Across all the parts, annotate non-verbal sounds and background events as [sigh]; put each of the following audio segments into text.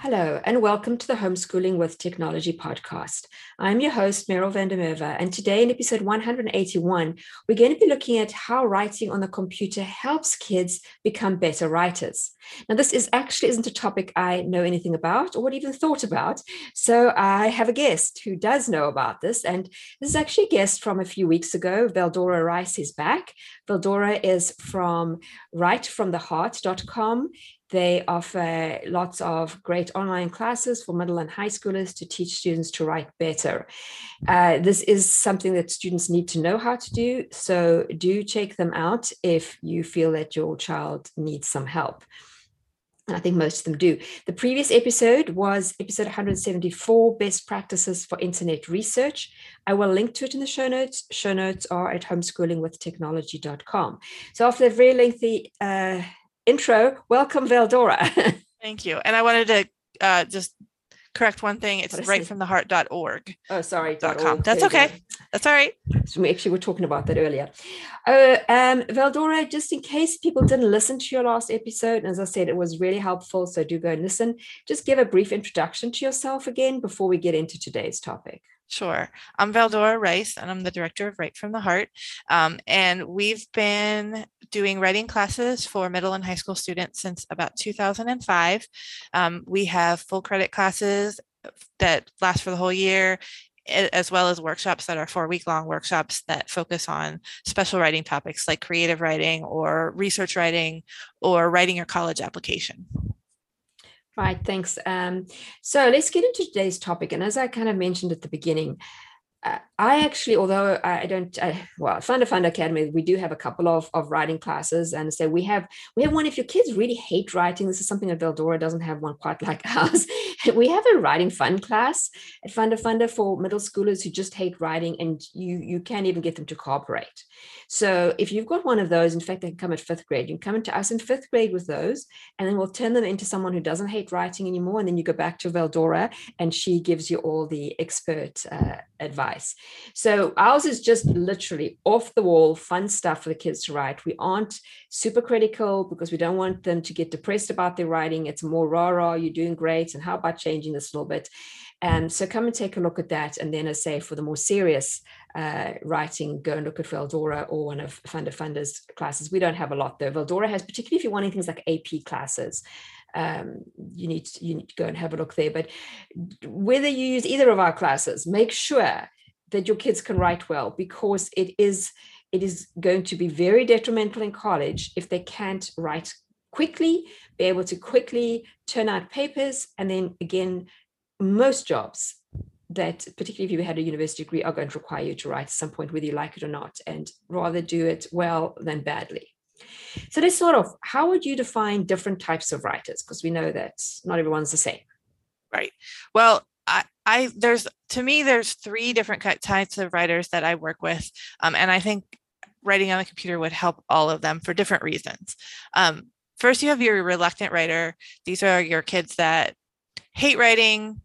Hello, and welcome to the Homeschooling with Technology podcast. I'm your host, Meryl van der Merwe, and today in episode 181, we're going to be looking at how writing on the computer helps kids become better writers. Now, this is actually isn't a topic I know anything about or even thought about. So I have a guest who does know about this, and this is actually a guest from a few weeks ago. Veldora Rice is back. Veldora is from writefromtheheart.com. They offer lots of great online classes for middle and high schoolers to teach students to write better. Uh, this is something that students need to know how to do. So do check them out if you feel that your child needs some help. And I think most of them do. The previous episode was episode 174 Best Practices for Internet Research. I will link to it in the show notes. Show notes are at homeschoolingwithtechnology.com. So, after a very lengthy uh, intro, welcome, Veldora. [laughs] Thank you. And I wanted to uh, just correct one thing. It's writefromtheheart.org. Oh, sorry. Dot com. That's okay. That's all right. So we actually were talking about that earlier. Uh, um, Veldora, just in case people didn't listen to your last episode, as I said, it was really helpful. So do go and listen. Just give a brief introduction to yourself again before we get into today's topic. Sure. I'm Valdora Rice, and I'm the director of Write from the Heart. Um, and we've been doing writing classes for middle and high school students since about 2005. Um, we have full credit classes that last for the whole year, as well as workshops that are four week long workshops that focus on special writing topics like creative writing or research writing or writing your college application. Right, thanks. Um, so let's get into today's topic. And as I kind of mentioned at the beginning, I actually, although I don't, I, well, Funda Funda Academy, we do have a couple of, of writing classes, and so we have we have one. If your kids really hate writing, this is something that Veldora doesn't have one quite [laughs] like ours. we have a writing fun class at Funda Funda for middle schoolers who just hate writing, and you you can't even get them to cooperate. So if you've got one of those, in fact, they can come at fifth grade. You can come into us in fifth grade with those, and then we'll turn them into someone who doesn't hate writing anymore. And then you go back to Veldora, and she gives you all the expert uh, advice. So ours is just literally off the wall, fun stuff for the kids to write. We aren't super critical because we don't want them to get depressed about their writing. It's more rah rah, you're doing great, and how about changing this a little bit? Um, so come and take a look at that. And then I say for the more serious uh, writing, go and look at Veldora or one of Funda Funda's classes. We don't have a lot though. Veldora has, particularly if you're wanting things like AP classes, um, you need to, you need to go and have a look there. But whether you use either of our classes, make sure that your kids can write well because it is it is going to be very detrimental in college if they can't write quickly, be able to quickly turn out papers, and then again most jobs that particularly if you had a university degree are going to require you to write at some point whether you like it or not and rather do it well than badly. So let's sort of how would you define different types of writers? Because we know that not everyone's the same. Right. Well I, there's to me there's three different types of writers that i work with um, and i think writing on the computer would help all of them for different reasons um, first you have your reluctant writer these are your kids that hate writing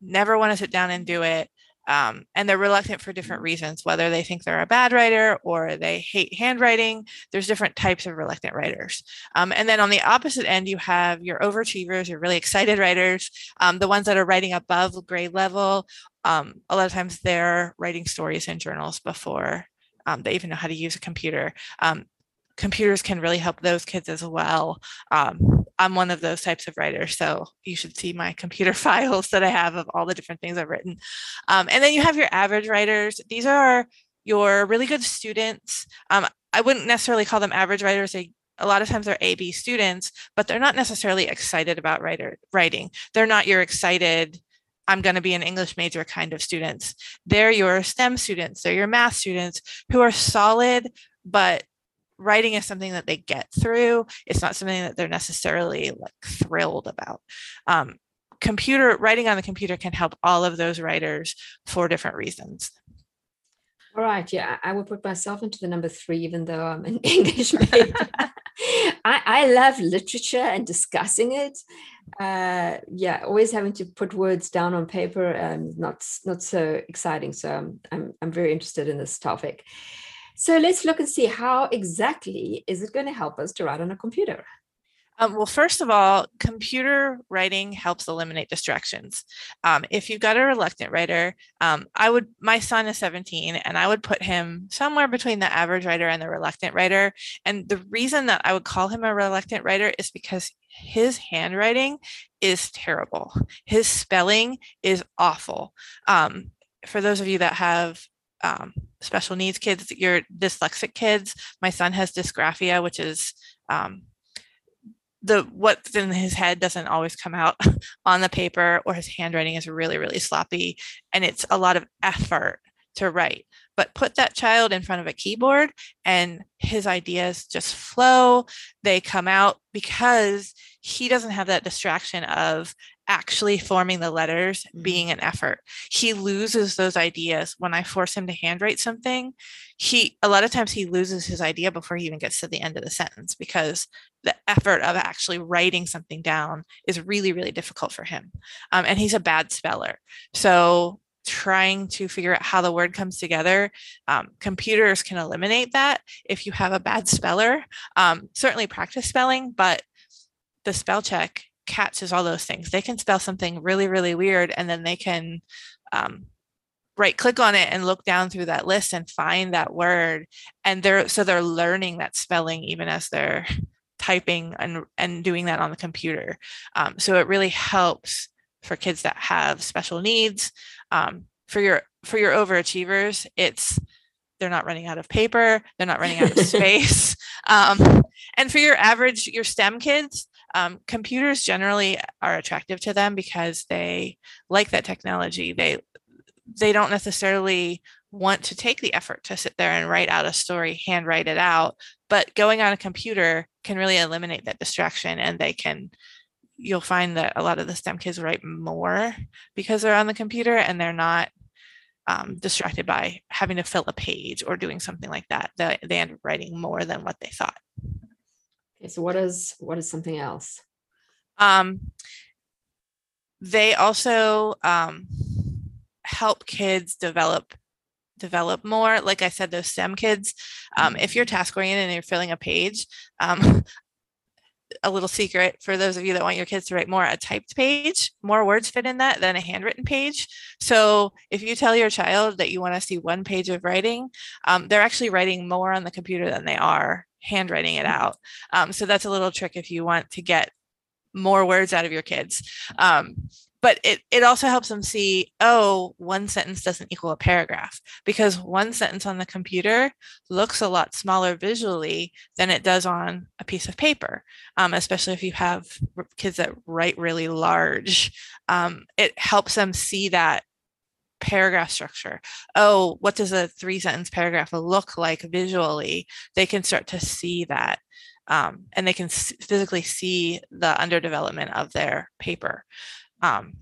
never want to sit down and do it. Um, and they're reluctant for different reasons, whether they think they're a bad writer or they hate handwriting. There's different types of reluctant writers. Um, and then on the opposite end, you have your overachievers, your really excited writers, um, the ones that are writing above grade level. Um, a lot of times they're writing stories in journals before um, they even know how to use a computer. Um, computers can really help those kids as well. I'm one of those types of writers, so you should see my computer [laughs] files that I have of all the different things I've written. Um, and then you have your average writers. These are your really good students. Um, I wouldn't necessarily call them average writers. They a lot of times they're AB students, but they're not necessarily excited about writer writing. They're not your excited I'm going to be an English major kind of students. They're your STEM students, they're your math students who are solid, but writing is something that they get through. It's not something that they're necessarily like thrilled about. Um, computer writing on the computer can help all of those writers for different reasons. All right. Yeah, I would put myself into the number three, even though I'm an [laughs] English major. [laughs] I, I love literature and discussing it. Uh, yeah, always having to put words down on paper and not not so exciting. So I'm, I'm I'm very interested in this topic. So let's look and see how exactly is it going to help us to write on a computer. Um, well, first of all, computer writing helps eliminate distractions. Um, if you've got a reluctant writer, um, I would, my son is 17, and I would put him somewhere between the average writer and the reluctant writer. And the reason that I would call him a reluctant writer is because his handwriting is terrible. His spelling is awful. Um, for those of you that have um, special needs kids, your dyslexic kids, my son has dysgraphia, which is um, the what's in his head doesn't always come out [laughs] on the paper or his handwriting is really really sloppy and it's a lot of effort to write. But put that child in front of a keyboard and his ideas just flow. They come out because he doesn't have that distraction of actually forming the letters mm-hmm. being an effort. He loses those ideas when I force him to handwrite something. He a lot of times he loses his idea before he even gets to the end of the sentence because the effort of actually writing something down is really really difficult for him. Um, and he's a bad speller. So trying to figure out how the word comes together. Um, computers can eliminate that if you have a bad speller. Um, certainly practice spelling, but the spell check catches all those things. They can spell something really, really weird, and then they can um, right click on it and look down through that list and find that word. And they're so they're learning that spelling even as they're typing and and doing that on the computer. Um, so it really helps for kids that have special needs. Um, for your for your overachievers, it's they're not running out of paper, they're not running out of [laughs] space. Um, and for your average, your STEM kids, um, computers generally are attractive to them because they like that technology. They they don't necessarily want to take the effort to sit there and write out a story, handwrite it out, but going on a computer can really eliminate that distraction and they can you'll find that a lot of the STEM kids write more because they're on the computer and they're not um, distracted by having to fill a page or doing something like that. They, they end up writing more than what they thought. Okay, so what is what is something else? Um, they also um, help kids develop develop more. Like I said, those STEM kids, um, if you're task oriented and you're filling a page, um, [laughs] a little secret for those of you that want your kids to write more a typed page more words fit in that than a handwritten page so if you tell your child that you want to see one page of writing um, they're actually writing more on the computer than they are handwriting it out. Um, so that's a little trick if you want to get more words out of your kids. Um, but it, it also helps them see, oh, one sentence doesn't equal a paragraph because one sentence on the computer looks a lot smaller visually than it does on a piece of paper, um, especially if you have kids that write really large. Um, it helps them see that paragraph structure. Oh, what does a three sentence paragraph look like visually? They can start to see that. Um, and they can s- physically see the underdevelopment of their paper. Um,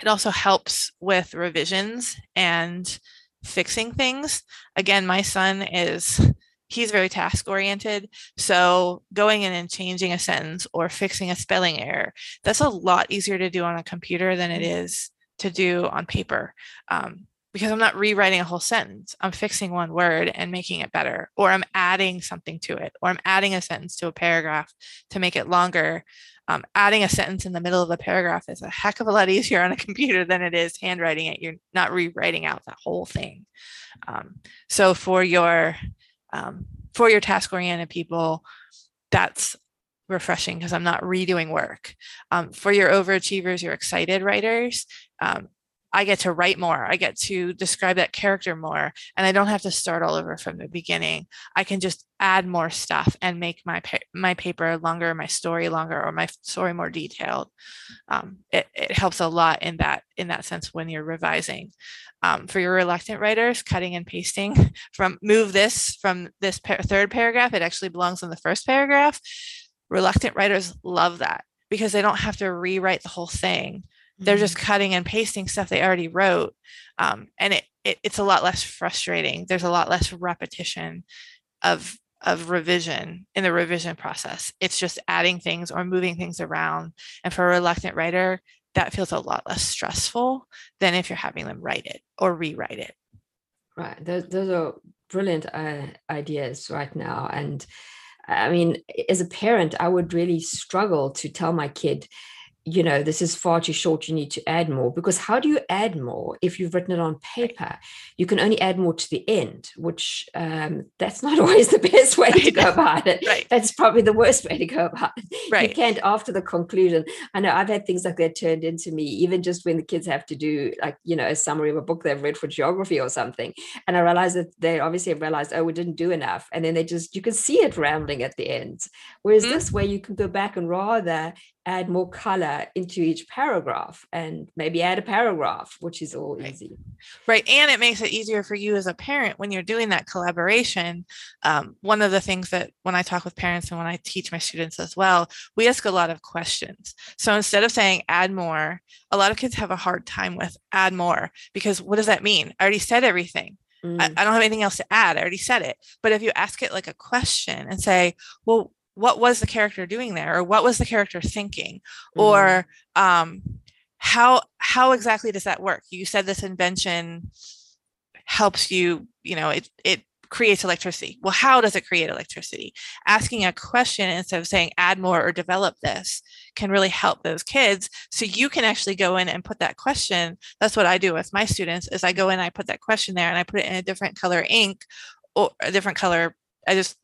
it also helps with revisions and fixing things. Again, my son is he's very task oriented so going in and changing a sentence or fixing a spelling error that's a lot easier to do on a computer than it mm. is to do on paper um, because I'm not rewriting a whole sentence. I'm fixing one word and making it better, or I'm adding something to it, or I'm adding a sentence to a paragraph to make it longer. Um, adding a sentence in the middle of a paragraph is a heck of a lot [laughs] easier on a computer than it is handwriting it. You're not rewriting out that whole thing. Um, so for your um, for your task oriented people, that's refreshing because I'm not redoing work. Um, for your overachievers, your excited writers, um, I get to write more. I get to describe that character more, and I don't have to start all over from the beginning. I can just add more stuff and make my pa- my paper longer, my story longer, or my story more detailed. Um, it, it helps a lot in that in that sense when you're revising. Um, for your reluctant writers, cutting and pasting [laughs] from move this from this par- third paragraph, it actually belongs in the first paragraph. Reluctant writers love that because they don't have to rewrite the whole thing they're just cutting and pasting stuff they already wrote um, and it, it it's a lot less frustrating. There's a lot less repetition of of revision in the revision process. It's just adding things or moving things around and for a reluctant writer that feels a lot less stressful than if you're having them write it or rewrite it. Right those, those are brilliant uh, ideas right now and i mean as a parent i would really struggle to tell my kid you know, this is far too short, you need to add more. Because how do you add more if you've written it on paper? You can only add more to the end, which um, that's not [laughs] always the best way to go [laughs] about it. Right. That's probably the worst way to go about it. Right. You can't after the conclusion. I know I've had things like that turned into me, even just when the kids have to do like, you know, a summary of a book they've read for geography or something. And I realized that they obviously have realized, oh, we didn't do enough. And then they just, you can see it rambling at the end. Whereas mm-hmm. this way you can go back and rather add more color into each paragraph and maybe add a paragraph, which is all right. easy. Right. And it makes it easier for you as a parent when you're doing that collaboration. Um, one of the things that when I talk with parents and when I teach my students as well, we ask a lot of questions. So instead of saying add more, a lot of kids have a hard time with add more because what does that mean? I already said everything. Mm. I, I don't have anything else to add. I already said it. But if you ask it like a question and say, well, what was the character doing there or what was the character thinking mm-hmm. or um, how how exactly does that work? You said this invention helps you you know it it creates electricity. Well how does it create electricity? Asking a question instead of saying add more or develop this can really help those kids. So you can actually go in and put that question that's what i do with my students is i go in i put that question there and i put it in a different color ink or a different color i just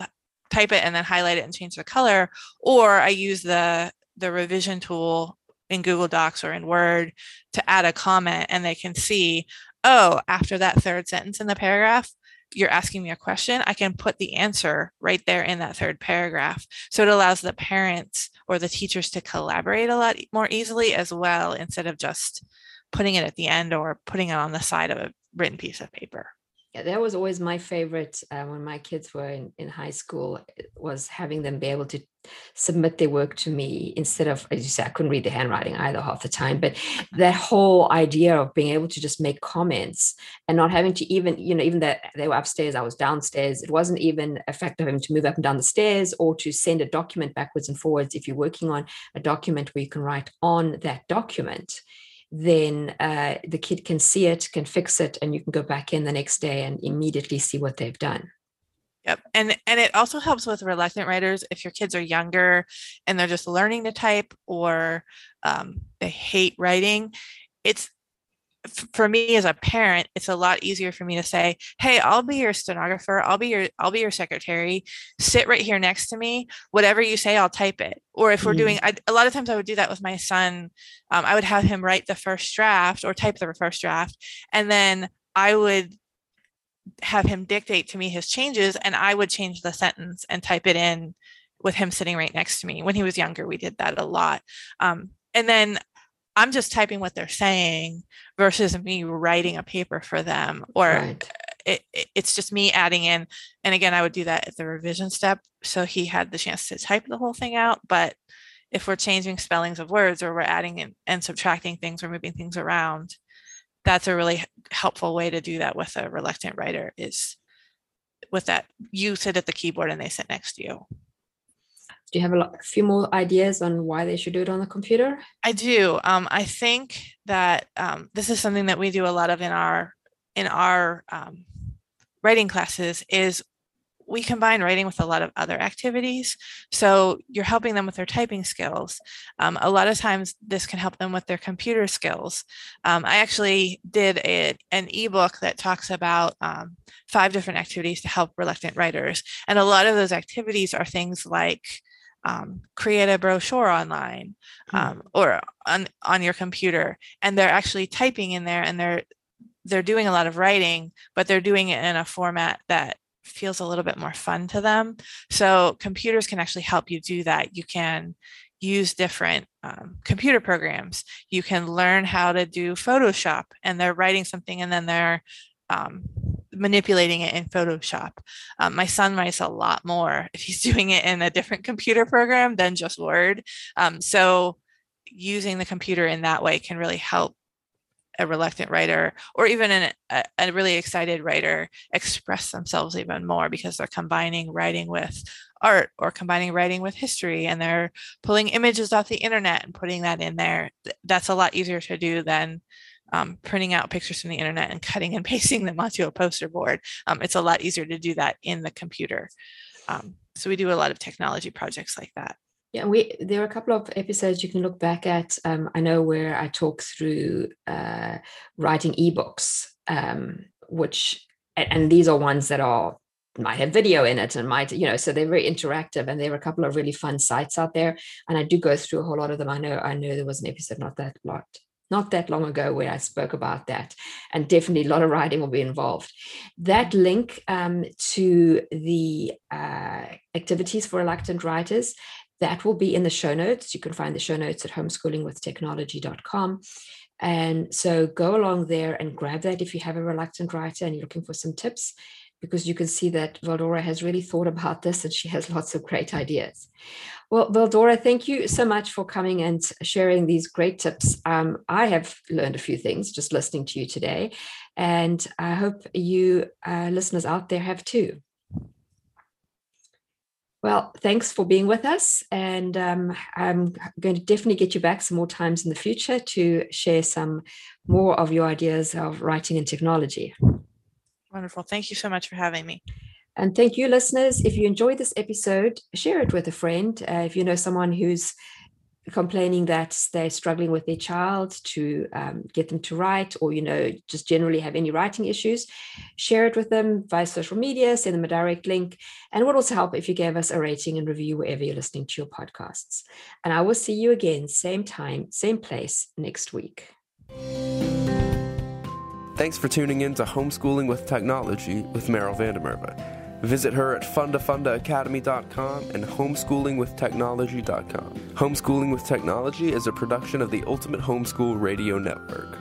type it and then highlight it and change the color or i use the the revision tool in google docs or in word to add a comment and they can see oh after that third sentence in the paragraph you're asking me a question i can put the answer right there in that third paragraph. So it allows the parents or the teachers to collaborate a lot more easily as well instead of just putting it at the end or putting it on the side of a written piece of paper yeah, that was always my favorite uh, when my kids were in, in high school was having them be able to submit their work to me instead of as you say i couldn't read the handwriting either half the time but that whole idea of being able to just make comments and not having to even you know even that they were upstairs i was downstairs it wasn't even a effective having to move up and down the stairs or to send a document backwards and forwards if you're working on a document where you can write on that document then uh, the kid can see it, can fix it, and you can go back in the next day and immediately see what they've done. Yep. And and it also helps with reluctant writers if your kids are younger and they're just learning to type or um, they hate writing. It's for me as a parent it's a lot easier for me to say hey i'll be your stenographer i'll be your i'll be your secretary sit right here next to me whatever you say i'll type it. Or if we're mm-hmm. doing I, a lot of times i would do that with my son um, i would have him write the first draft or type the first draft and then i would have him dictate to me his changes and i would change the sentence and type it in with him sitting right next to me. When he was younger we did that a lot. Um, and then I'm just typing what they're saying versus me writing a paper for them or right. Eh, it, it, it's just me adding in and again I would do that at the revision step so he had the chance to type the whole thing out but if we're changing spellings of words or we're adding in and subtracting things or moving things around that's a really helpful way to do that with a reluctant writer is with that you sit at the keyboard and they sit next to you do you have a, lot, a few more ideas on why they should do it on the computer? I do. Um, I think that um, this is something that we do a lot of in our in our um, writing classes. Is we combine writing with a lot of other activities. So you're helping them with their typing skills. Um, a lot of times, this can help them with their computer skills. Um, I actually did a, an ebook that talks about um, five different activities to help reluctant writers. And a lot of those activities are things like um, create a brochure online hmm. um, or on, on your computer and they're actually typing in there and they're they're doing a lot of writing but they're doing it in a format that feels a little bit more fun to them. So computers can actually help you do that. You can use different um, computer programs. You can learn how to do photoshop and they're writing something and then they're um, manipulating it in Photoshop. Um, my son writes a lot more [laughs] if he's doing it in a different computer program than just Word. Um, so using the computer in that way can really help a reluctant writer or even an, a, a, really excited writer express themselves even more because they're combining writing with art or combining writing with history and they're pulling images off the internet and putting that in there that's a lot easier to do than um, printing out pictures from the internet and cutting and [laughs] pasting them onto a poster board. Um, it's a lot easier to do that in the computer. Um, so we do a lot of technology projects like that. Yeah, we there are a couple of episodes you can look back at. Um, I know where I talk through uh, writing ebooks, um, which and, and these are ones that are might have video in it and might you know so they're very interactive and there are a couple of really fun sites out there. And i do go through a whole lot of them. I know i know there was an episode not that lot not that long ago where I spoke about that. And definitely a lot of writing will be involved. That link um, to the uh, activities for reluctant writers that will be in the show notes. You can find the show notes at homeschoolingwithtechnology.com. And so go along there and grab that if you have a reluctant writer and you're looking for some tips, because you can see that Valdora has really thought about this and she has lots of great ideas. Well, Valdora, thank you so much for coming and sharing these great tips. Um, I have learned a few things just listening to you today, and I hope you uh, listeners out there have too. Well, thanks for being with us. And um, I'm going to definitely get you back some more times in the future to share some more of your ideas of writing and technology. Wonderful. Thank you so much for having me. And thank you, listeners. If you enjoyed this episode, share it with a friend. Uh, if you know someone who's complaining that they're struggling with their child to um, get them to write or you know just generally have any writing issues share it with them via social media send them a direct link and it would also help if you gave us a rating and review wherever you're listening to your podcasts and i will see you again same time same place next week thanks for tuning in to homeschooling with technology with meryl van der merwe Visit her at fundafundaacademy.com and homeschoolingwithtechnology.com. Homeschooling with Technology is a production of the Ultimate Homeschool Radio Network.